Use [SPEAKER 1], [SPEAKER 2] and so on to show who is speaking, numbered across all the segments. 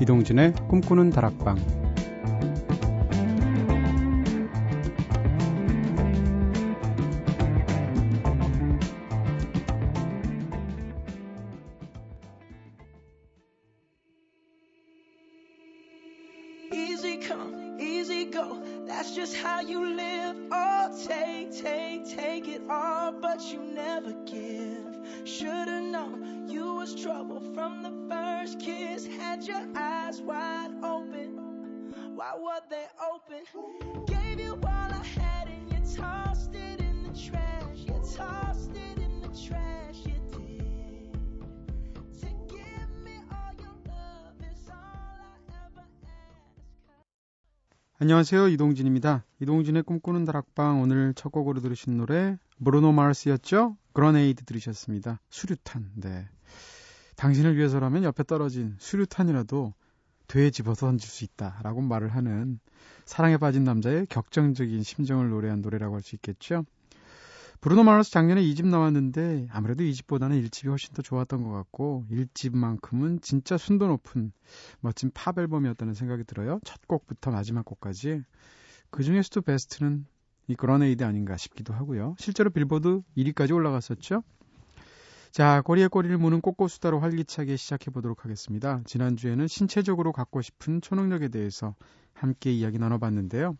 [SPEAKER 1] 이동진의 꿈꾸는 다락방 안녕하세요. 이동진입니다. 이동진의 꿈꾸는 다락방 오늘 첫 곡으로 들으신 노래 브루노 마르스였죠? 그러네이드 들으셨습니다. 수류탄. 네. 당신을 위해서라면 옆에 떨어진 수류탄이라도 되에 집어서 던질 수 있다라고 말을 하는 사랑에 빠진 남자의 격정적인 심정을 노래한 노래라고 할 수 있겠죠. 브루노 마르스 작년에 2집 나왔는데 아무래도 2집보다는 1집이 훨씬 더 좋았던 것 같고 1집만큼은 진짜 순도 높은 멋진 팝 앨범이었다는 생각이 들어요. 첫 곡부터 마지막 곡까지. 그 중에서도 베스트는 이 그러네이드 아닌가 싶기도 하고요. 실제로 빌보드 1위까지 올라갔었죠. 자, 꼬리에 꼬리를 무는 꼬꼬수다로 활기차게 시작해 보도록 하겠습니다. 지난주에는 신체적으로 갖고 싶은 초능력에 대해서 함께 이야기 나눠봤는데요.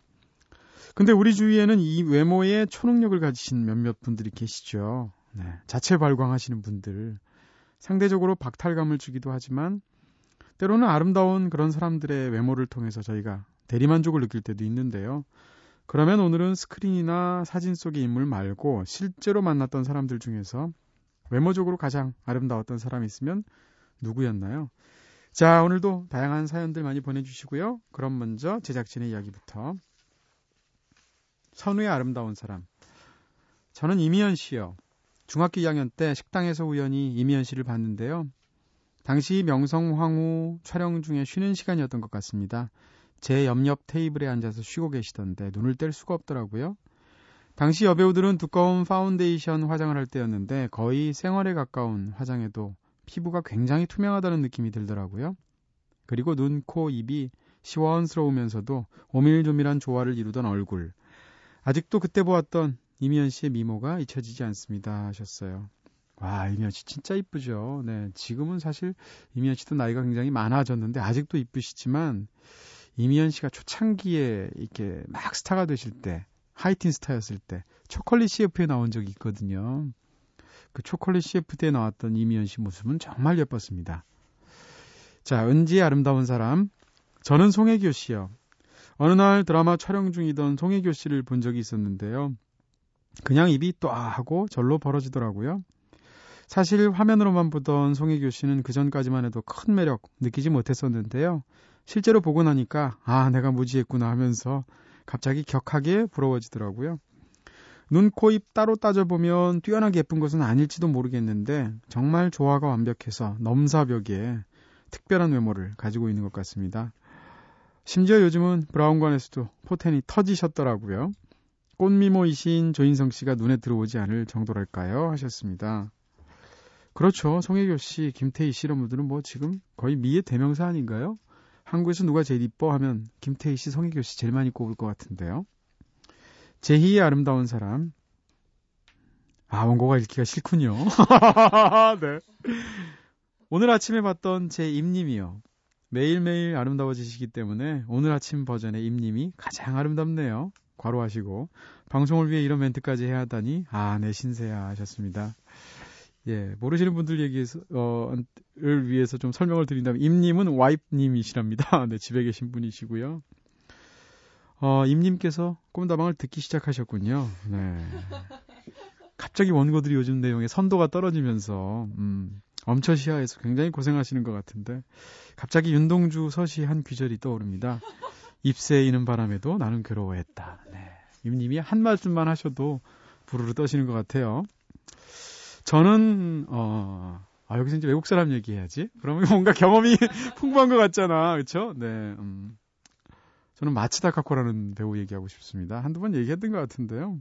[SPEAKER 1] 근데 우리 주위에는 이 외모에 초능력을 가지신 몇몇 분들이 계시죠. 네, 자체 발광하시는 분들. 상대적으로 박탈감을 주기도 하지만 때로는 아름다운 그런 사람들의 외모를 통해서 저희가 대리만족을 느낄 때도 있는데요. 그러면 오늘은 스크린이나 사진 속의 인물 말고 실제로 만났던 사람들 중에서 외모적으로 가장 아름다웠던 사람이 있으면 누구였나요? 자, 오늘도 다양한 사연들 많이 보내주시고요. 그럼 먼저 제작진의 이야기부터 선우의 아름다운 사람. 저는 이미연 씨요. 중학교 2학년 때 식당에서 우연히 이미연 씨를 봤는데요. 당시 명성황후 촬영 중에 쉬는 시간이었던 것 같습니다. 제 옆옆 테이블에 앉아서 쉬고 계시던데 눈을 뗄 수가 없더라고요. 당시 여배우들은 두꺼운 파운데이션 화장을 할 때였는데 거의 생얼에 가까운 화장에도 피부가 굉장히 투명하다는 느낌이 들더라고요. 그리고 눈, 코, 입이 시원스러우면서도 오밀조밀한 조화를 이루던 얼굴. 아직도 그때 보았던 이미연 씨의 미모가 잊혀지지 않습니다 하셨어요. 와, 이미연 씨 진짜 이쁘죠. 네. 지금은 사실 이미연 씨도 나이가 굉장히 많아졌는데 아직도 이쁘시지만 이미연 씨가 초창기에 이렇게 막 스타가 되실 때, 하이틴 스타였을 때 초콜릿 CF에 나온 적이 있거든요. 그 초콜릿 CF 때 나왔던 이미연 씨 모습은 정말 예뻤습니다. 자, 은지의 아름다운 사람. 저는 송혜교 씨요. 어느 날 드라마 촬영 중이던 송혜교 씨를 본 적이 있었는데요. 그냥 입이 또 하고 절로 벌어지더라고요. 사실 화면으로만 보던 송혜교 씨는 그 전까지만 해도 큰 매력 느끼지 못했었는데요. 실제로 보고 나니까 아 내가 무지했구나 하면서 갑자기 격하게 부러워지더라고요. 눈, 코, 입 따로 따져보면 뛰어나게 예쁜 것은 아닐지도 모르겠는데 정말 조화가 완벽해서 넘사벽에 특별한 외모를 가지고 있는 것 같습니다. 심지어 요즘은 브라운관에서도 포텐이 터지셨더라고요. 꽃미모이신 조인성 씨가 눈에 들어오지 않을 정도랄까요? 하셨습니다. 그렇죠. 송혜교 씨, 김태희 씨 이런 분들은 뭐 지금 거의 미의 대명사 아닌가요? 한국에서 누가 제일 이뻐 하면 김태희 씨, 송혜교 씨 제일 많이 꼽을 것 같은데요. 제희의 아름다운 사람. 아, 원고가 읽기가 싫군요. 네. 오늘 아침에 봤던 제 임님이요. 매일매일 아름다워지시기 때문에 오늘 아침 버전의 임님이 가장 아름답네요. 과로하시고 방송을 위해 이런 멘트까지 해야 하다니 아 내 신세야 하셨습니다. 예 모르시는 분들 얘기에서 어를 위해서 좀 설명을 드린다면 임님은 와이프님이시랍니다. 네 집에 계신 분이시고요. 어 임님께서 꿈다방을 듣기 시작하셨군요. 네. 갑자기 원고들이 요즘 내용에 선도가 떨어지면서 음, 엄처시야에서 굉장히 고생하시는 것 같은데 갑자기 윤동주 서시 한 귀절이 떠오릅니다. 입새 이는 바람에도 나는 괴로워했다. 네. 임님이 한 말씀만 하셔도 부르르 떠시는 것 같아요. 저는 어 아, 여기서 이제 외국 사람 얘기해야지. 그러면 뭔가 경험이 풍부한 것 같잖아. 그렇죠? 네. 음. 저는 마치다 카코라는 배우 얘기하고 싶습니다. 한두 번 얘기했던 것 같은데요.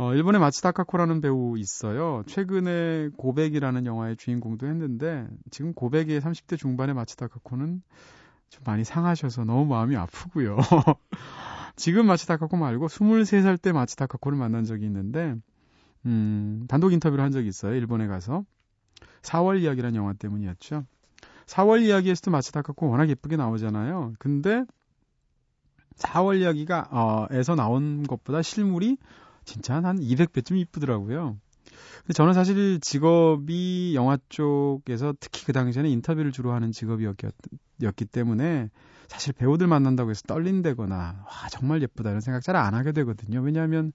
[SPEAKER 1] 어, 일본의 마츠다카코라는 배우 있어요. 최근에 고백이라는 영화의 주인공도 했는데 지금 고백의 30대 중반의 마츠다카코는 좀 많이 상하셔서 너무 마음이 아프고요. 지금 마츠다카코 말고 23살 때 마츠다카코를 만난 적이 있는데 음, 단독 인터뷰를 한 적이 있어요. 일본에 가서 4월 이야기라는 영화 때문이었죠. 4월 이야기에서도 마츠다카코 워낙 예쁘게 나오잖아요. 근데 4월 이야기가 어, 에서 나온 것보다 실물이 진짜 한 200배쯤 이쁘더라고요. 근데 저는 사실 직업이 영화 쪽에서 특히 그 당시에는 인터뷰를 주로 하는 직업이었기 때문에 사실 배우들 만난다고 해서 떨린다거나 와 정말 예쁘다 이런 생각 잘 안 하게 되거든요. 왜냐하면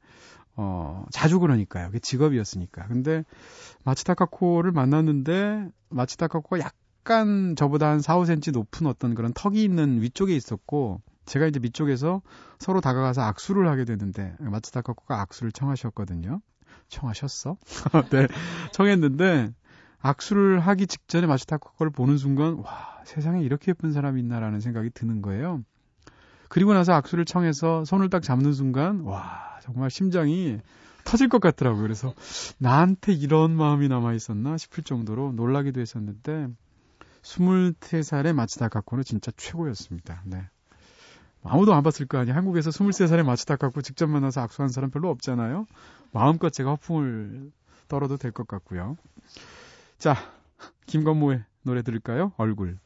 [SPEAKER 1] 어 자주 그러니까요. 그게 직업이었으니까. 근데 마츠타카코를 만났는데 마츠타카코가 약간 저보다 한 4, 5cm 높은 어떤 그런 턱이 있는 위쪽에 있었고 제가 이제 밑쪽에서 서로 다가가서 악수를 하게 되는데 마츠다카코가 악수를 청하셨거든요. 청하셨어? 네, 청했는데 악수를 하기 직전에 마츠다카코를 보는 순간 와 세상에 이렇게 예쁜 사람이 있나라는 생각이 드는 거예요. 그리고 나서 악수를 청해서 손을 딱 잡는 순간 와 정말 심장이 터질 것 같더라고요. 그래서 나한테 이런 마음이 남아 있었나 싶을 정도로 놀라기도 했었는데 23살의 마츠다카코는 진짜 최고였습니다. 네. 아무도 안 봤을 거 아니에요. 한국에서 23살에 마치다 갖고 직접 만나서 악수한 사람 별로 없잖아요. 마음껏 제가 허풍을 떨어도 될 것 같고요. 자, 김건모의 노래 들을까요? 얼굴.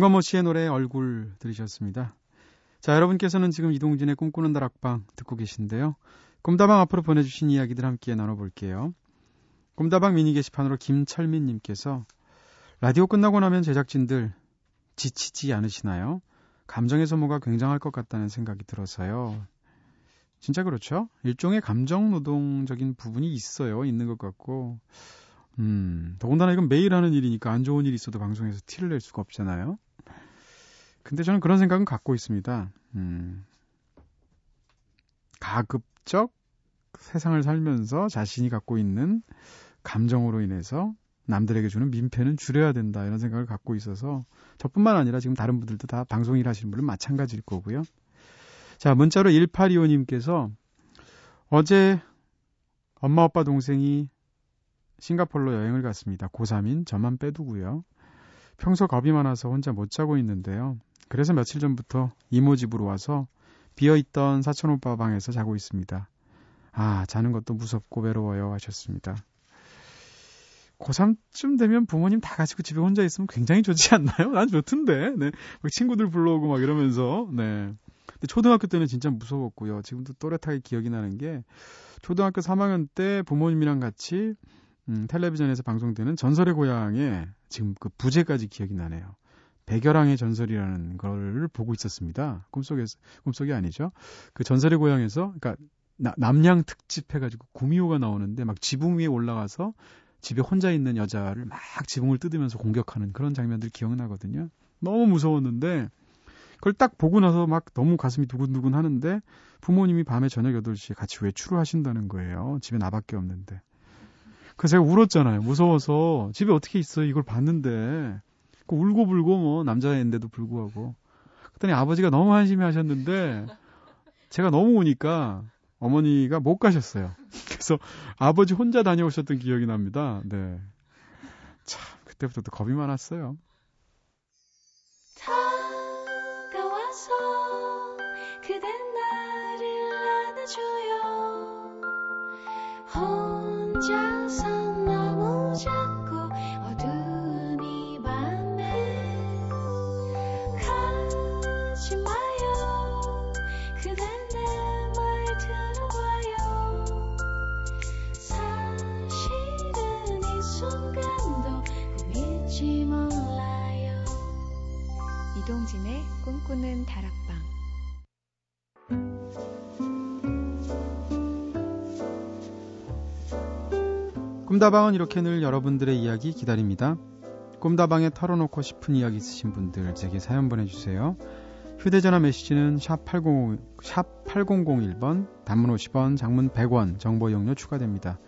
[SPEAKER 1] 김건모 씨의 노래 얼굴 들으셨습니다. 자, 여러분께서는 지금 이동진의 꿈꾸는 다락방 듣고 계신데요. 꿈다방 앞으로 보내주신 이야기들 함께 나눠볼게요. 꿈다방 미니 게시판으로 김철민님께서 라디오 끝나고 나면 제작진들 지치지 않으시나요? 감정의 소모가 굉장할 것 같다는 생각이 들어서요. 진짜 그렇죠. 일종의 감정 노동적인 부분이 있어요. 있는 것 같고. 음, 더군다나 이건 매일 하는 일이니까 안 좋은 일이 있어도 방송에서 티를 낼 수가 없잖아요. 근데 저는 그런 생각은 갖고 있습니다. 음, 가급적 세상을 살면서 자신이 갖고 있는 감정으로 인해서 남들에게 주는 민폐는 줄여야 된다 이런 생각을 갖고 있어서 저뿐만 아니라 지금 다른 분들도 다 방송 일 하시는 분은 마찬가지일 거고요. 자, 문자로 1825님께서 어제 엄마, 아빠, 동생이 싱가폴로 여행을 갔습니다. 고3인 저만 빼두고요. 평소 겁이 많아서 혼자 못 자고 있는데요. 그래서 며칠 전부터 이모 집으로 와서 비어있던 사촌 오빠 방에서 자고 있습니다. 아, 자는 것도 무섭고 외로워요 하셨습니다. 고3쯤 되면 부모님 다 가지고 집에 혼자 있으면 굉장히 좋지 않나요? 난 좋던데. 네. 막 친구들 불러오고 막 이러면서. 네. 근데 초등학교 때는 진짜 무서웠고요. 지금도 또렷하게 기억이 나는 게 초등학교 3학년 때 부모님이랑 같이 음, 텔레비전에서 방송되는 전설의 고향에 지금 그 부제까지 기억이 나네요. 백열왕의 전설이라는 걸 보고 있었습니다. 꿈속에서 꿈속이 아니죠. 그 전설의 고향에서 나, 남양 특집 해가지고 구미호가 나오는데 막 지붕 위에 올라가서 집에 혼자 있는 여자를 막 지붕을 뜯으면서 공격하는 그런 장면들 기억나거든요. 너무 무서웠는데 그걸 딱 보고 나서 막 너무 가슴이 두근두근 하는데 부모님이 밤에 저녁 8시에 같이 외출을 하신다는 거예요. 집에 나밖에 없는데. 그래서 제가 울었잖아요. 무서워서 집에 어떻게 있어 이걸 봤는데 그 자꾸 울고불고 뭐 남자애인데도 불구하고 그랬더니 아버지가 너무 한심해 하셨는데 제가 너무 우니까 어머니가 못 가셨어요. 그래서 아버지 혼자 다녀오셨던 기억이 납니다. 네. 참 그때부터 또 겁이 많았어요. 다가와서 그대 나를 안아줘요 혼자 잊지 몰라요.
[SPEAKER 2] 이동진의 꿈꾸는 다락방.
[SPEAKER 1] 꿈다방은 이렇게 늘 여러분들의 이야기 기다립니다. 꿈다방에 털어놓고 싶은 이야기 있으신 분들 제게 사연 보내주세요. 휴대전화 메시지는 샵, 80, 샵 8001번, 단문 50원, 장문 100원, 정보 이용료 추가됩니다.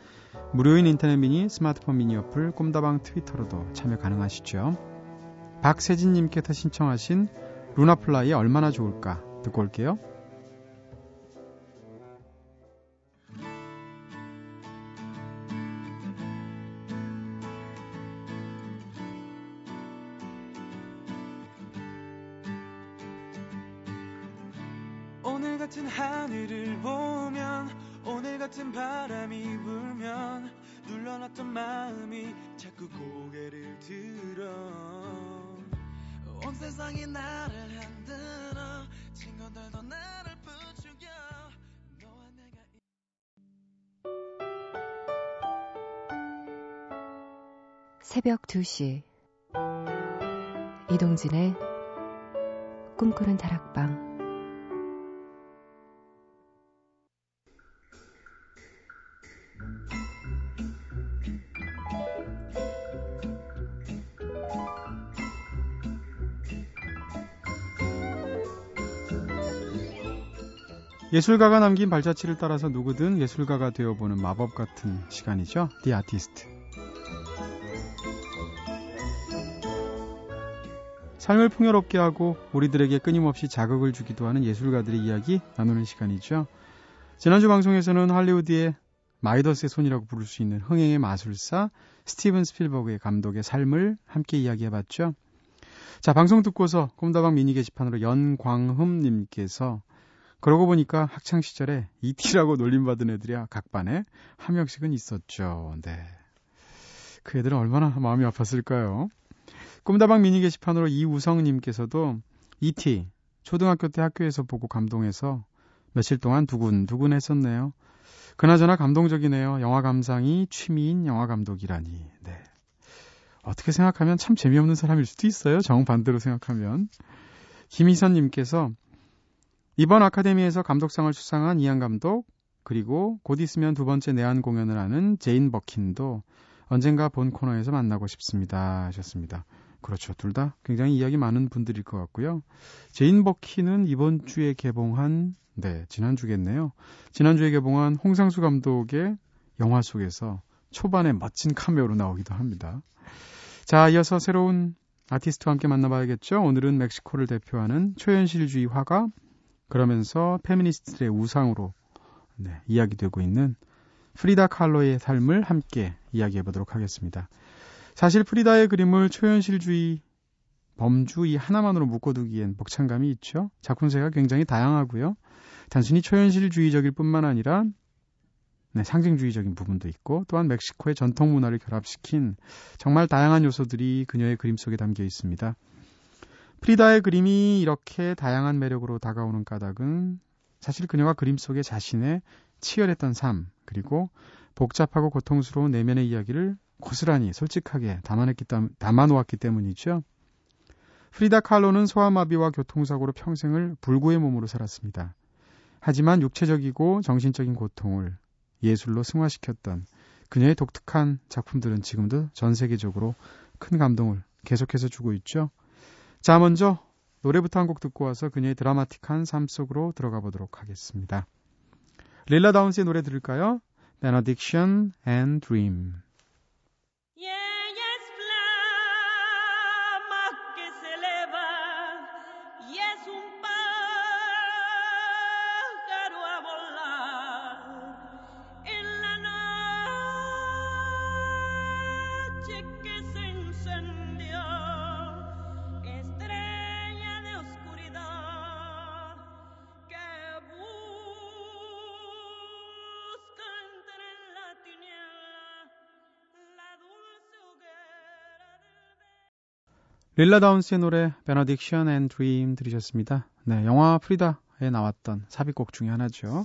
[SPEAKER 1] 무료인 인터넷 미니, 스마트폰 미니 어플, 꿈다방 트위터로도 참여 가능하시죠. 박세진님께서 신청하신 루나플라이의 얼마나 좋을까 듣고 올게요.
[SPEAKER 3] 같은 바람이 불면 눌러놨던 마음이 자꾸 고개를 들어. 온 세상이 나를 흔들어. 친구들도 나를 부추겨. 너와 내가
[SPEAKER 2] 새벽 2시. 이동진의 꿈꾸는 다락방
[SPEAKER 1] 예술가가 남긴 발자취를 따라서 누구든 예술가가 되어보는 마법 같은 시간이죠. The Artist. 삶을 풍요롭게 하고 우리들에게 끊임없이 자극을 주기도 하는 예술가들의 이야기 나누는 시간이죠. 지난주 방송에서는 할리우드의 마이더스의 손이라고 부를 수 있는 흥행의 마술사 스티븐 스필버그의 감독의 삶을 함께 이야기해봤죠. 자, 방송 듣고서 꿈다방 미니 게시판으로 연광흠님께서 그러고 보니까 학창 시절에 이티라고 놀림받은 애들이 각 반에 한 명씩은 있었죠. 네. 그 애들은 얼마나 마음이 아팠을까요? 꿈다방 미니 게시판으로 이우성님께서도 이티 초등학교 때 학교에서 보고 감동해서 며칠 동안 두근두근 했었네요. 그나저나 감동적이네요. 영화 감상이 취미인 영화 감독이라니. 네. 어떻게 생각하면 참 재미없는 사람일 수도 있어요. 정반대로 생각하면. 김희선님께서 이번 아카데미에서 감독상을 수상한 이안 감독, 그리고 곧 있으면 두 번째 내한 공연을 하는 제인 버킨도 언젠가 본 코너에서 만나고 싶습니다. 하셨습니다. 그렇죠. 둘 다 굉장히 이야기 많은 분들일 것 같고요. 제인 버킨은 이번 주에 개봉한, 네, 지난주겠네요. 지난주에 개봉한 홍상수 감독의 영화 속에서 초반에 멋진 카메오로 나오기도 합니다. 자, 이어서 새로운 아티스트와 함께 만나봐야겠죠. 오늘은 멕시코를 대표하는 초현실주의 화가 그러면서 페미니스트의 우상으로 네, 이야기되고 있는 프리다 칼로의 삶을 함께 이야기해 보도록 하겠습니다. 사실 프리다의 그림을 초현실주의 범주 이 하나만으로 묶어두기엔 벅찬감이 있죠. 작품세가 굉장히 다양하고요. 단순히 초현실주의적일 뿐만 아니라 네, 상징주의적인 부분도 있고 또한 멕시코의 전통 문화를 결합시킨 정말 다양한 요소들이 그녀의 그림 속에 담겨 있습니다. 프리다의 그림이 이렇게 다양한 매력으로 다가오는 까닭은 사실 그녀가 그림 속에 자신의 치열했던 삶, 그리고 복잡하고 고통스러운 내면의 이야기를 고스란히 솔직하게 담아냈기, 담아놓았기 때문이죠. 프리다 칼로는 소아마비와 교통사고로 평생을 불구의 몸으로 살았습니다. 하지만 육체적이고 정신적인 고통을 예술로 승화시켰던 그녀의 독특한 작품들은 지금도 전 세계적으로 큰 감동을 계속해서 주고 있죠. 자, 먼저 노래부터 한 곡 듣고 와서 그녀의 드라마틱한 삶 속으로 들어가 보도록 하겠습니다. 릴라 다운스의 노래 들을까요? Benediction and Dream. 릴라 다운스의 노래 드림 들으셨습니다. 네, 영화 프리다에 나왔던 삽입곡 중에 하나죠.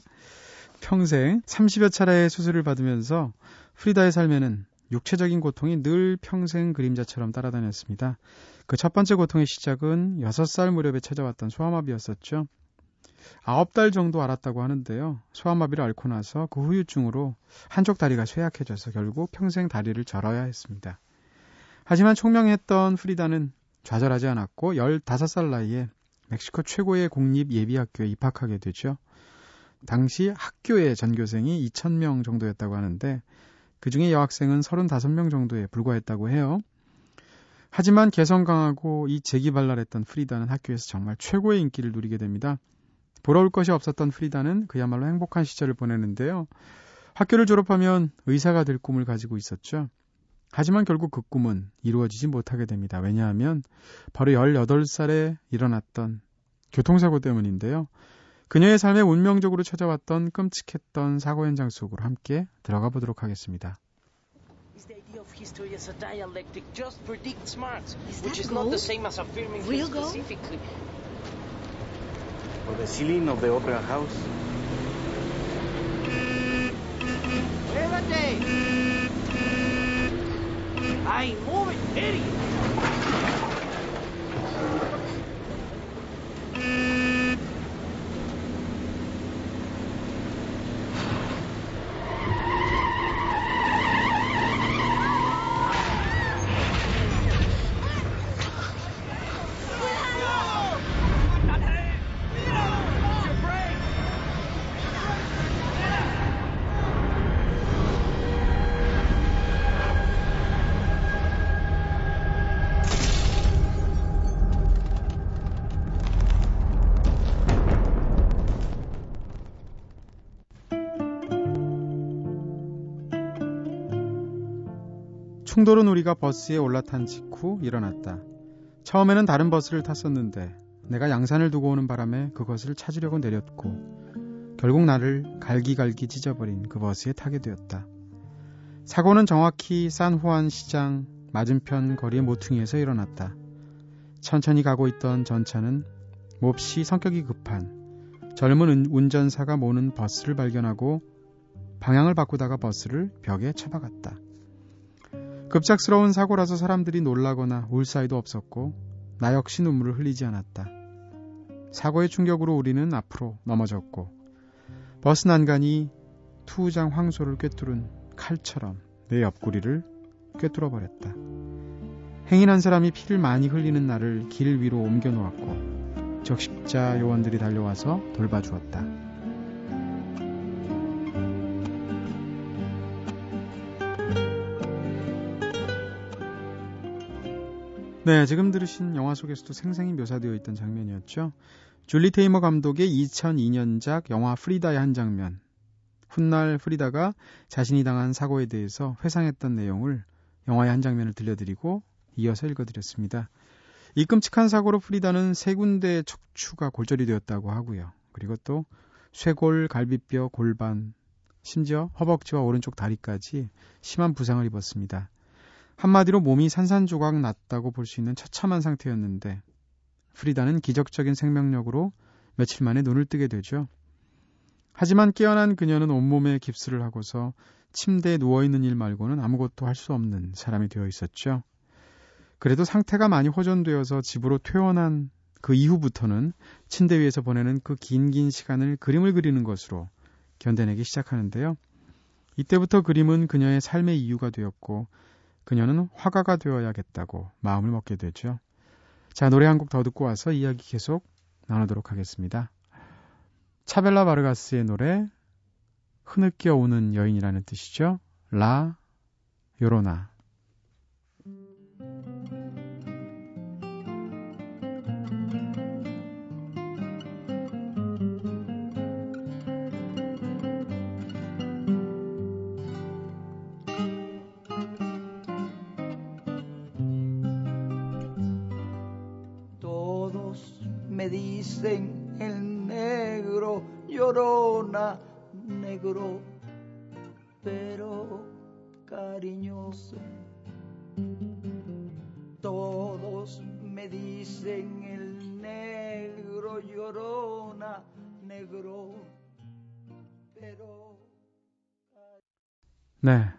[SPEAKER 1] 평생 30여 차례의 수술을 받으면서 프리다의 삶에는 육체적인 고통이 늘 평생 그림자처럼 따라다녔습니다. 그 첫 번째 고통의 시작은 6살 무렵에 찾아왔던 소아마비였었죠. 9달 정도 알았다고 하는데요. 소아마비를 앓고 나서 그 후유증으로 한쪽 다리가 쇠약해져서 결국 평생 다리를 절어야 했습니다. 하지만 총명했던 프리다는 좌절하지 않았고 15살 나이에 멕시코 최고의 공립 예비학교에 입학하게 되죠. 당시 학교의 전교생이 2,000명 정도였다고 하는데 그 중에 여학생은 35명 정도에 불과했다고 해요. 하지만 개성 강하고 이 재기발랄했던 프리다는 학교에서 정말 최고의 인기를 누리게 됩니다. 부러울 것이 없었던 프리다는 그야말로 행복한 시절을 보내는데요. 학교를 졸업하면 의사가 될 꿈을 가지고 있었죠. 하지만 결국 그 꿈은 이루어지지 못하게 됩니다. 왜냐하면 바로 18살에 일어났던 교통사고 때문인데요. 그녀의 삶에 운명적으로 찾아왔던 끔찍했던 사고 현장 속으로 함께 들어가 보도록 하겠습니다.
[SPEAKER 4] is the idea of history as a dialectic just predicts Marx,
[SPEAKER 5] Is
[SPEAKER 4] which is not the
[SPEAKER 5] gold?
[SPEAKER 4] same as affirming
[SPEAKER 5] Real gold?
[SPEAKER 4] specifically.
[SPEAKER 6] or the ceiling of the opera house.
[SPEAKER 4] Muévete! I ain't moving, idiot.
[SPEAKER 1] 충돌은 우리가 버스에 올라탄 직후 일어났다. 처음에는 다른 버스를 탔었는데 내가 양산을 두고 오는 바람에 그것을 찾으려고 내렸고 결국 나를 갈기갈기 찢어버린 그 버스에 타게 되었다. 사고는 정확히 산후안 시장 맞은편 거리의 모퉁이에서 일어났다. 천천히 가고 있던 전차는 몹시 성격이 급한 젊은 운- 운전사가 모는 버스를 발견하고 방향을 바꾸다가 버스를 벽에 쳐박았다. 급작스러운 사고라서 사람들이 놀라거나 울 사이도 없었고 나 역시 눈물을 흘리지 않았다. 사고의 충격으로 우리는 앞으로 넘어졌고 버스 난간이 투우장 황소를 꿰뚫은 칼처럼 내 옆구리를 꿰뚫어 버렸다. 행인한 사람이 피를 많이 흘리는 나를 길 위로 옮겨 놓았고 적십자 요원들이 달려와서 돌봐주었다. 네, 지금 들으신 영화 속에서도 생생히 묘사되어 있던 장면이었죠. 줄리 테이머 감독의 2002년작 영화 프리다의 한 장면. 훗날 프리다가 자신이 당한 사고에 대해서 회상했던 내용을 영화의 한 장면을 들려드리고 이어서 읽어드렸습니다. 이 끔찍한 사고로 프리다는 세 군데의 척추가 골절이 되었다고 하고요. 그리고 또 쇄골, 갈비뼈, 골반, 심지어 허벅지와 오른쪽 다리까지 심한 부상을 입었습니다. 한마디로 몸이 산산조각 났다고 볼 수 있는 처참한 상태였는데 프리다는 기적적인 생명력으로 며칠 만에 눈을 뜨게 되죠. 하지만 깨어난 그녀는 온몸에 깁스를 하고서 침대에 누워있는 일 말고는 아무것도 할 수 없는 사람이 되어 있었죠. 그래도 상태가 많이 호전되어서 집으로 퇴원한 그 이후부터는 침대 위에서 보내는 그 긴긴 시간을 그림을 그리는 것으로 견뎌내기 시작하는데요. 이때부터 그림은 그녀의 삶의 이유가 되었고 그녀는 화가가 되어야겠다고 마음을 먹게 되죠. 자, 노래 한 곡 더 듣고 와서 이야기 계속 나누도록 하겠습니다. 차벨라 바르가스의 노래 흐느껴 오는 여인이라는 뜻이죠. 라 요로나
[SPEAKER 7] dicen el negro llorona, negro, pero cariñoso. Todos me dicen el negro llorona, negro, pero
[SPEAKER 1] 네.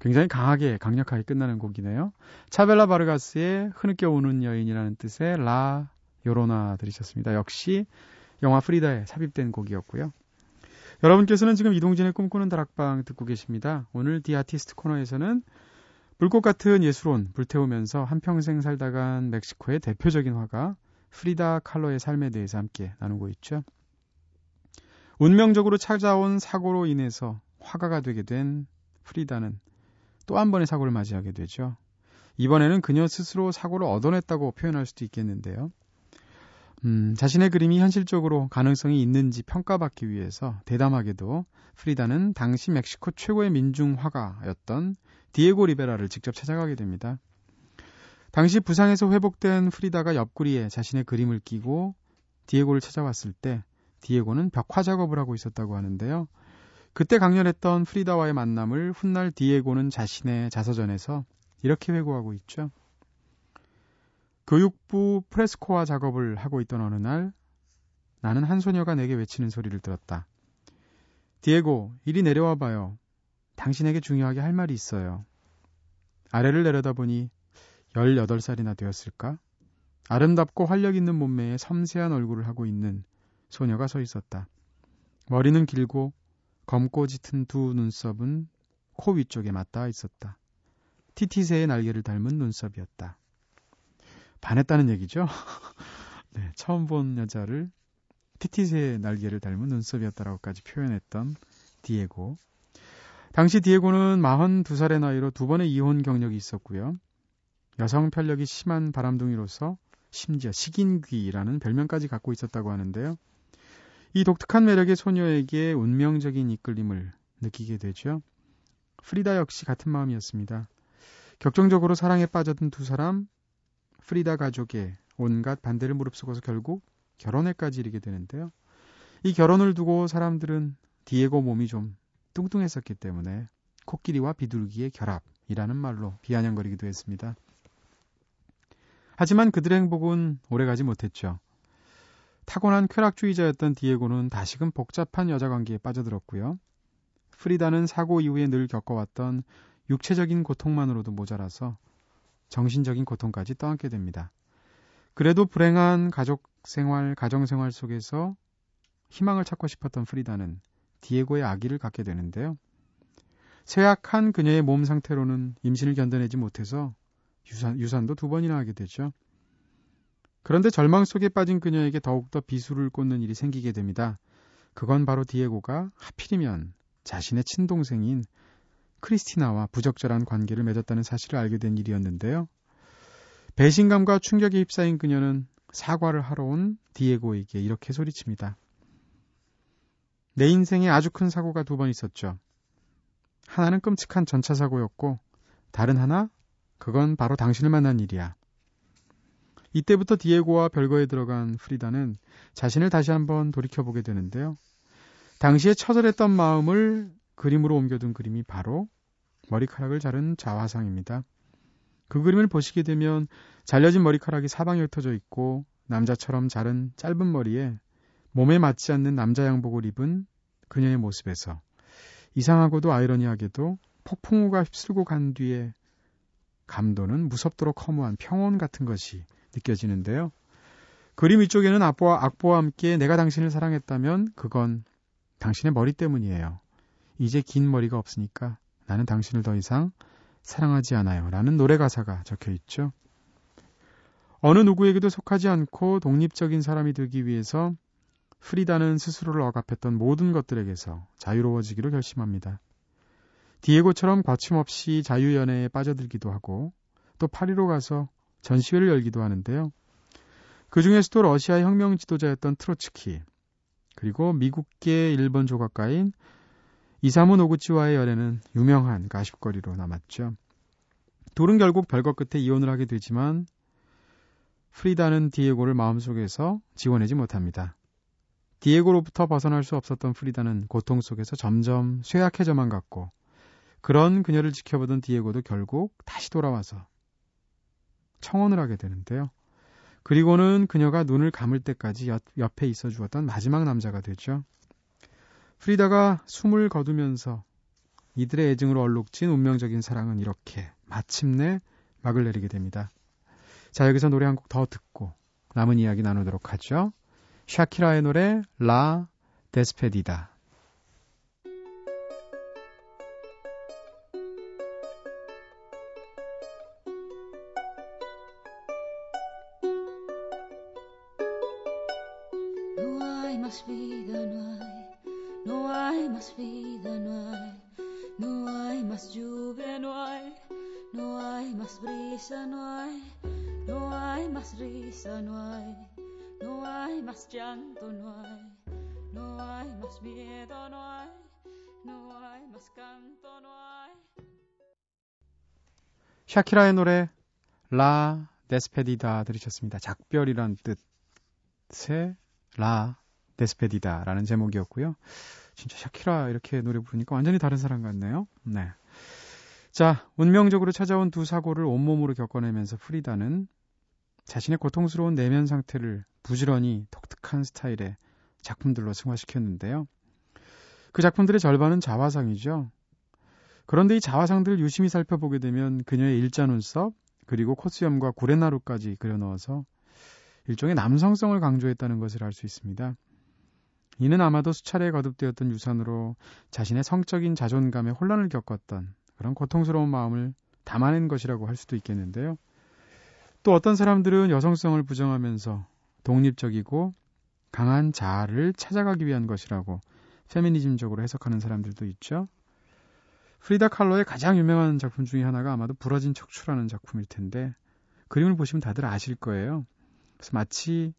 [SPEAKER 1] 굉장히 강하게 강력하게 끝나는 곡이네요. 차벨라 바르가스의 흐느껴 우는 여인이라는 뜻의 La Llorona 들으셨습니다. 역시 영화 프리다에 삽입된 곡이었고요. 여러분께서는 지금 이동진의 꿈꾸는 다락방 듣고 계십니다. 오늘 The Artist 코너에서는 불꽃 같은 예술혼 불태우면서 한평생 살다 간 멕시코의 대표적인 화가 프리다 칼로의 삶에 대해서 함께 나누고 있죠. 운명적으로 찾아온 사고로 인해서 화가가 되게 된 프리다는 또 한 번의 사고를 맞이하게 되죠. 이번에는 그녀 스스로 사고를 얻어냈다고 표현할 수도 있겠는데요. 음, 자신의 그림이 현실적으로 가능성이 있는지 평가받기 위해서 대담하게도 프리다는 당시 멕시코 최고의 민중 화가였던 디에고 리베라를 직접 찾아가게 됩니다. 당시 부상에서 회복된 프리다가 옆구리에 자신의 그림을 끼고 디에고를 찾아왔을 때 디에고는 벽화 작업을 하고 있었다고 하는데요. 그때 강렬했던 프리다와의 만남을 훗날 디에고는 자신의 자서전에서 이렇게 회고하고 있죠. 교육부 프레스코아 작업을 하고 있던 어느 날 나는 한 소녀가 내게 외치는 소리를 들었다. 디에고, 이리 내려와 봐요. 당신에게 중요하게 할 말이 있어요. 아래를 내려다보니 18살이나 되었을까? 아름답고 활력 있는 몸매에 섬세한 얼굴을 하고 있는 소녀가 서 있었다. 머리는 길고 검고 짙은 두 눈썹은 코 위쪽에 맞닿아 있었다. 티티새의 날개를 닮은 눈썹이었다. 반했다는 얘기죠? 네, 처음 본 여자를 티티새의 날개를 닮은 눈썹이었다라고까지 표현했던 디에고. 당시 디에고는 42살의 나이로 두 번의 이혼 경력이 있었고요. 여성 편력이 심한 바람둥이로서 심지어 식인귀라는 별명까지 갖고 있었다고 하는데요. 이 독특한 매력의 소녀에게 운명적인 이끌림을 느끼게 되죠. 프리다 역시 같은 마음이었습니다. 격정적으로 사랑에 빠져든 두 사람, 프리다 가족의 온갖 반대를 무릅쓰고서 결국 결혼에까지 이르게 되는데요. 이 결혼을 두고 사람들은 디에고 몸이 좀 뚱뚱했었기 때문에 코끼리와 비둘기의 결합이라는 말로 비아냥거리기도 했습니다. 하지만 그들의 행복은 오래가지 못했죠. 타고난 쾌락주의자였던 디에고는 다시금 복잡한 여자 관계에 빠져들었고요. 프리다는 사고 이후에 늘 겪어왔던 육체적인 고통만으로도 모자라서 정신적인 고통까지 떠안게 됩니다. 그래도 불행한 가족 생활, 가정 생활 속에서 희망을 찾고 싶었던 프리다는 디에고의 아기를 갖게 되는데요. 쇠약한 그녀의 몸 상태로는 임신을 견뎌내지 못해서 유산, 유산도 두 번이나 하게 되죠. 그런데 절망 속에 빠진 그녀에게 더욱더 비수를 꽂는 일이 생기게 됩니다. 그건 바로 디에고가 하필이면 자신의 친동생인 크리스티나와 부적절한 관계를 맺었다는 사실을 알게 된 일이었는데요. 배신감과 충격에 휩싸인 그녀는 사과를 하러 온 디에고에게 이렇게 소리칩니다. 내 인생에 아주 큰 사고가 두 번 있었죠. 하나는 끔찍한 전차 사고였고, 다른 하나? 그건 바로 당신을 만난 일이야. 이때부터 디에고와 별거에 들어간 프리다는 자신을 다시 한번 돌이켜보게 되는데요. 당시에 처절했던 마음을 그림으로 옮겨둔 그림이 바로 머리카락을 자른 자화상입니다. 그 그림을 보시게 되면 잘려진 머리카락이 사방에 흩어져 있고 남자처럼 자른 짧은 머리에 몸에 맞지 않는 남자 양복을 입은 그녀의 모습에서 이상하고도 아이러니하게도 폭풍우가 휩쓸고 간 뒤에 감도는 무섭도록 허무한 평온 같은 것이 느껴지는데요. 그림 위쪽에는 악보와, 악보와 함께 내가 당신을 사랑했다면 그건 당신의 머리 때문이에요. 이제 긴 머리가 없으니까 나는 당신을 더 이상 사랑하지 않아요. 라는 노래 가사가 적혀 있죠. 어느 누구에게도 속하지 않고 독립적인 사람이 되기 위해서 프리다는 스스로를 억압했던 모든 것들에게서 자유로워지기로 결심합니다. 디에고처럼 거침없이 자유연애에 빠져들기도 하고 또 파리로 가서 전시회를 열기도 하는데요. 그 중에서도 러시아의 혁명 지도자였던 트로츠키, 그리고 미국계 일본 조각가인 이사무 노구치와의 연애는 유명한 가십거리로 남았죠. 둘은 결국 별것 끝에 이혼을 하게 되지만 프리다는 디에고를 마음속에서 지워내지 못합니다. 디에고로부터 벗어날 수 없었던 프리다는 고통 속에서 점점 쇠약해져만 갔고 그런 그녀를 지켜보던 디에고도 결국 다시 돌아와서 청혼을 하게 되는데요. 그리고는 그녀가 눈을 감을 때까지 옆, 옆에 있어 주었던 마지막 남자가 되죠. 프리다가 숨을 거두면서 이들의 애증으로 얼룩진 운명적인 사랑은 이렇게 마침내 막을 내리게 됩니다. 자, 여기서 노래 한 곡 더 듣고 남은 이야기 나누도록 하죠. 샤키라의 노래 라 데스페디다.
[SPEAKER 5] Llanto, no hay, no hay más miedo, no hay, no hay más canto, no hay.
[SPEAKER 1] 샤키라의 노래 라 데스페디다 들으셨습니다. 작별이란 뜻의 라 데스페디다라는 제목이었고요. 진짜 샤키라 이렇게 노래 부르니까 완전히 다른 사람 같네요. 네. 자, 운명적으로 찾아온 두 사고를 온몸으로 겪어내면서 프리다는 자신의 고통스러운 내면 상태를 부지런히 독특한 스타일의 작품들로 승화시켰는데요. 그 작품들의 절반은 자화상이죠. 그런데 이 자화상들을 유심히 살펴보게 되면 그녀의 일자 눈썹, 그리고 콧수염과 구레나루까지 그려넣어서 일종의 남성성을 강조했다는 것을 알 수 있습니다. 이는 아마도 수차례 거듭되었던 유산으로 자신의 성적인 자존감에 혼란을 겪었던 그런 고통스러운 마음을 담아낸 것이라고 할 수도 있겠는데요. 또 어떤 사람들은 여성성을 부정하면서 독립적이고 강한 자아를 찾아가기 위한 것이라고 페미니즘적으로 해석하는 사람들도 있죠. 프리다 칼로의 가장 유명한 작품 중의 하나가 아마도 부러진 척추라는 작품일 텐데 그림을 보시면 다들 아실 거예요. 그래서 마치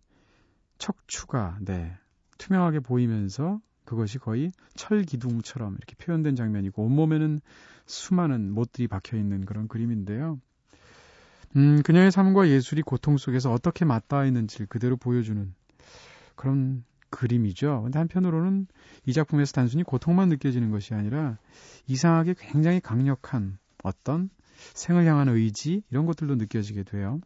[SPEAKER 1] 척추가 네 투명하게 보이면서 그것이 거의 철 기둥처럼 이렇게 표현된 장면이고 온몸에는 수많은 못들이 박혀 있는 그런 그림인데요. 음, 그녀의 삶과 예술이 고통 속에서 어떻게 맞닿아 있는지를 그대로 보여주는 그런 그림이죠. 근데 한편으로는 이 작품에서 단순히 고통만 느껴지는 것이 아니라 이상하게 굉장히 강력한 어떤 생을 향한 의지 이런 것들도 느껴지게 돼요.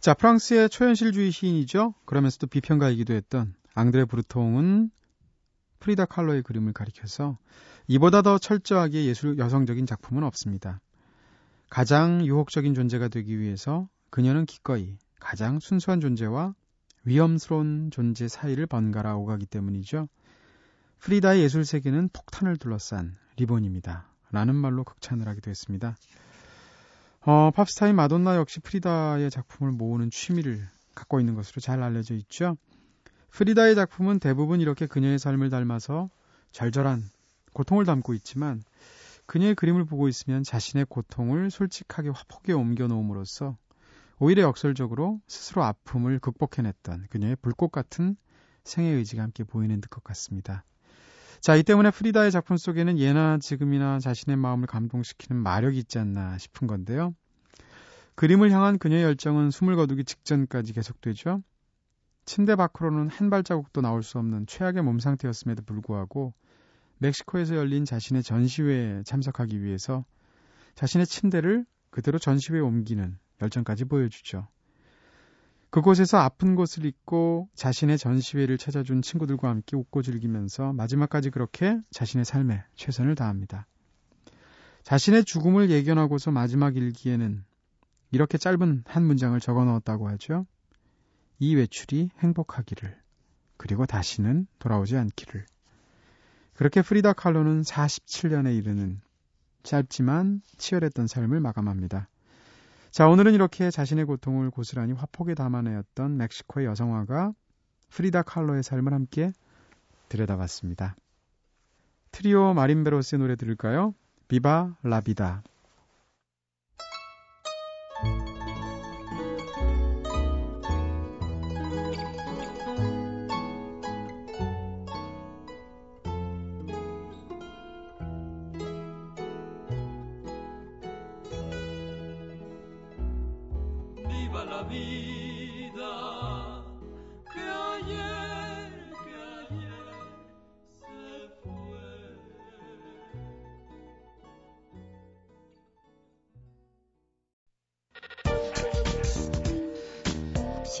[SPEAKER 1] 자, 프랑스의 초현실주의 시인이죠. 그러면서도 비평가이기도 했던 앙드레 브루통은 프리다 칼로의 그림을 가리켜서 이보다 더 철저하게 예술 여성적인 작품은 없습니다. 가장 유혹적인 존재가 되기 위해서 그녀는 기꺼이 가장 순수한 존재와 위험스러운 존재 사이를 번갈아 오가기 때문이죠. 프리다의 예술 세계는 폭탄을 둘러싼 리본입니다. 라는 말로 극찬을 하기도 했습니다. 어, 팝스타인 마돈나 역시 프리다의 작품을 모으는 취미를 갖고 있는 것으로 잘 알려져 있죠. 프리다의 작품은 대부분 이렇게 그녀의 삶을 닮아서 절절한 고통을 담고 있지만 그녀의 그림을 보고 있으면 자신의 고통을 솔직하게 화폭에 옮겨 놓음으로써 오히려 역설적으로 스스로 아픔을 극복해냈던 그녀의 불꽃 같은 생애 의지가 함께 보이는 듯 것 같습니다. 자, 이 때문에 프리다의 작품 속에는 예나 지금이나 자신의 마음을 감동시키는 마력이 있지 않나 싶은 건데요. 그림을 향한 그녀의 열정은 숨을 거두기 직전까지 계속되죠. 침대 밖으로는 한 발자국도 나올 수 없는 최악의 몸 상태였음에도 불구하고 멕시코에서 열린 자신의 전시회에 참석하기 위해서 자신의 침대를 그대로 전시회에 옮기는 열정까지 보여주죠. 그곳에서 아픈 곳을 잊고 자신의 전시회를 찾아준 친구들과 함께 웃고 즐기면서 마지막까지 그렇게 자신의 삶에 최선을 다합니다. 자신의 죽음을 예견하고서 마지막 일기에는 이렇게 짧은 한 문장을 적어 넣었다고 하죠. 이 외출이 행복하기를 그리고 다시는 돌아오지 않기를 그렇게 프리다 칼로는 47년에 이르는 짧지만 치열했던 삶을 마감합니다. 자, 오늘은 이렇게 자신의 고통을 고스란히 화폭에 담아내었던 멕시코의 여성화가 프리다 칼로의 삶을 함께 들여다봤습니다. 트리오 마린베로스의 노래 들을까요? 비바 라비다.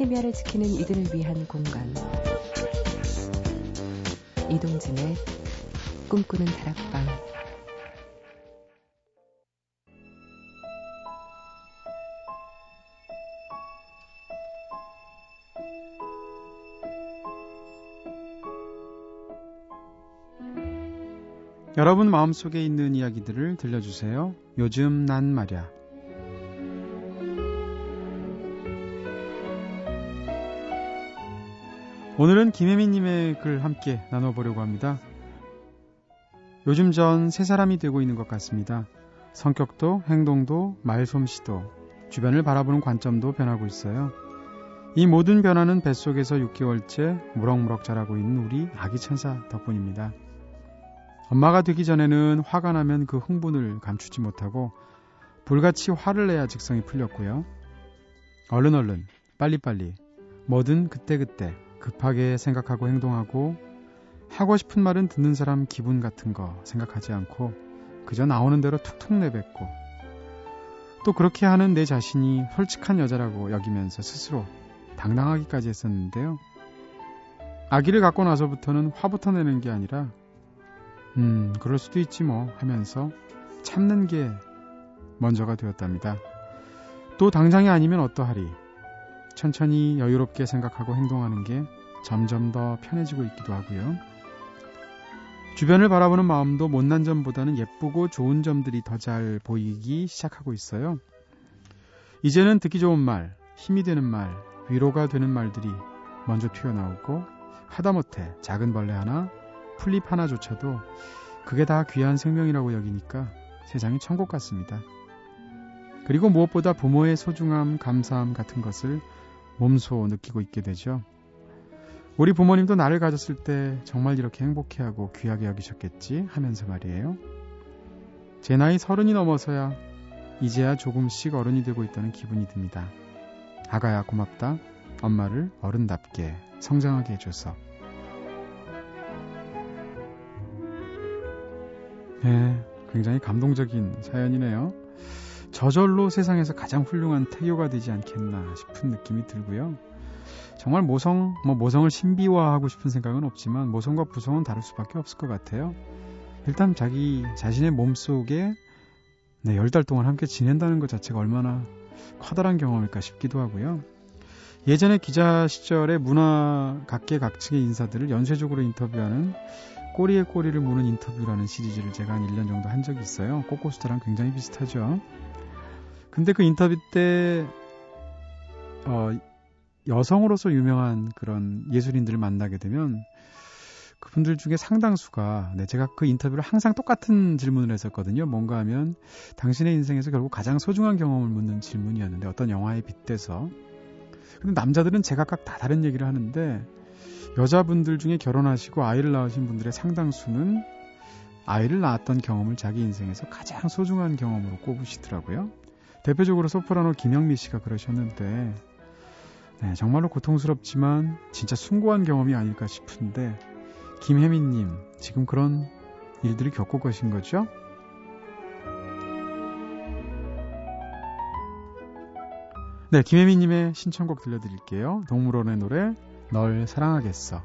[SPEAKER 2] 생애를 지키는 이들을 위한 공간. 이동진의 꿈꾸는 다락방.
[SPEAKER 1] 여러분 마음속에 있는 이야기들을 들려주세요. 요즘 난 말이야. 오늘은 김혜민님의 글 함께 나눠보려고 합니다. 요즘 전세 사람이 되고 있는 것 같습니다. 성격도, 행동도, 말솜씨도, 주변을 바라보는 관점도 변하고 있어요. 이 모든 변화는 뱃속에서 6개월째 무럭무럭 자라고 있는 우리 아기 천사 덕분입니다. 엄마가 되기 전에는 화가 나면 그 흥분을 감추지 못하고 불같이 화를 내야 직성이 풀렸고요. 얼른 얼른, 빨리빨리, 뭐든 그때그때 급하게 생각하고 행동하고 하고 싶은 말은 듣는 사람 기분 같은 거 생각하지 않고 그저 나오는 대로 툭툭 내뱉고 또 그렇게 하는 내 자신이 솔직한 여자라고 여기면서 스스로 당당하기까지 했었는데요. 아기를 갖고 나서부터는 화부터 내는 게 아니라 음, 그럴 수도 있지 뭐 하면서 참는 게 먼저가 되었답니다. 또 당장이 아니면 어떠하리. 천천히 여유롭게 생각하고 행동하는 게 점점 더 편해지고 있기도 하고요. 주변을 바라보는 마음도 못난 점보다는 예쁘고 좋은 점들이 더 잘 보이기 시작하고 있어요. 이제는 듣기 좋은 말, 힘이 되는 말, 위로가 되는 말들이 먼저 튀어나오고 하다못해 작은 벌레 하나, 풀잎 하나조차도 그게 다 귀한 생명이라고 여기니까 세상이 천국 같습니다. 그리고 무엇보다 부모의 소중함, 감사함 같은 것을 몸소 느끼고 있게 되죠. 우리 부모님도 나를 가졌을 때 정말 이렇게 행복해하고 귀하게 여기셨겠지 하면서 말이에요. 제 나이 서른이 넘어서야 이제야 조금씩 어른이 되고 있다는 기분이 듭니다. 아가야 고맙다. 엄마를 어른답게 성장하게 해줘서. 네, 굉장히 감동적인 사연이네요. 저절로 세상에서 가장 훌륭한 태교가 되지 않겠나 싶은 느낌이 들고요. 정말 모성, 뭐 모성을 신비화하고 싶은 생각은 없지만 모성과 부성은 다를 수밖에 없을 것 같아요. 일단 자기 자신의 몸 속에 네, 열달 동안 함께 지낸다는 것 자체가 얼마나 커다란 경험일까 싶기도 하고요. 예전에 기자 시절에 문화 각계각층의 인사들을 연쇄적으로 인터뷰하는 꼬리에 꼬리를 무는 인터뷰라는 시리즈를 제가 한 1년 정도 한 적이 있어요. 꼬꼬스터랑 굉장히 비슷하죠. 근데 그 인터뷰 때, 어, 여성으로서 유명한 그런 예술인들을 만나게 되면 그분들 중에 상당수가 네, 제가 그 인터뷰를 항상 똑같은 질문을 했었거든요. 뭔가 하면 당신의 인생에서 결국 가장 소중한 경험을 묻는 질문이었는데 어떤 영화에 빗대서 근데 남자들은 제각각 다 다른 얘기를 하는데 여자분들 중에 결혼하시고 아이를 낳으신 분들의 상당수는 아이를 낳았던 경험을 자기 인생에서 가장 소중한 경험으로 꼽으시더라고요. 대표적으로 소프라노 김영미 씨가 그러셨는데 네, 정말로 고통스럽지만 진짜 숭고한 경험이 아닐까 싶은데 김혜민님 지금 그런 일들을 겪고 계신 거죠? 네, 김혜민님의 신청곡 들려드릴게요. 동물원의 노래 널 사랑하겠어.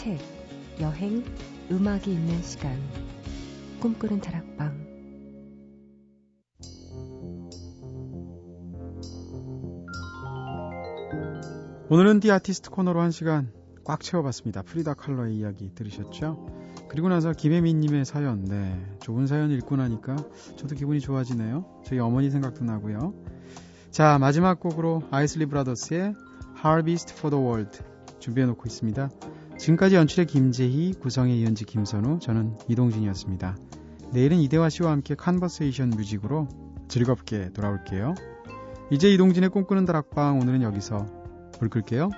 [SPEAKER 2] 책, 여행, 음악이 있는 시간. 꿈꾸는 다락방.
[SPEAKER 1] 오늘은 디 아티스트 코너로 한 시간 꽉 채워봤습니다. 프리다 칼러의 이야기 들으셨죠? 그리고 나서 김혜민님의 사연, 네, 좋은 사연 읽고 나니까 저도 기분이 좋아지네요. 저희 어머니 생각도 나고요. 자, 마지막 곡으로 아이슬리 브라더스의 Harvest for the World 준비해놓고 있습니다. 지금까지 연출의 김재희, 구성의 이현지, 김선우, 저는 이동진이었습니다. 내일은 이대화 씨와 함께 컨버세이션 뮤직으로 즐겁게 돌아올게요. 이제 이동진의 꿈꾸는 다락방 오늘은 여기서 불 끌게요.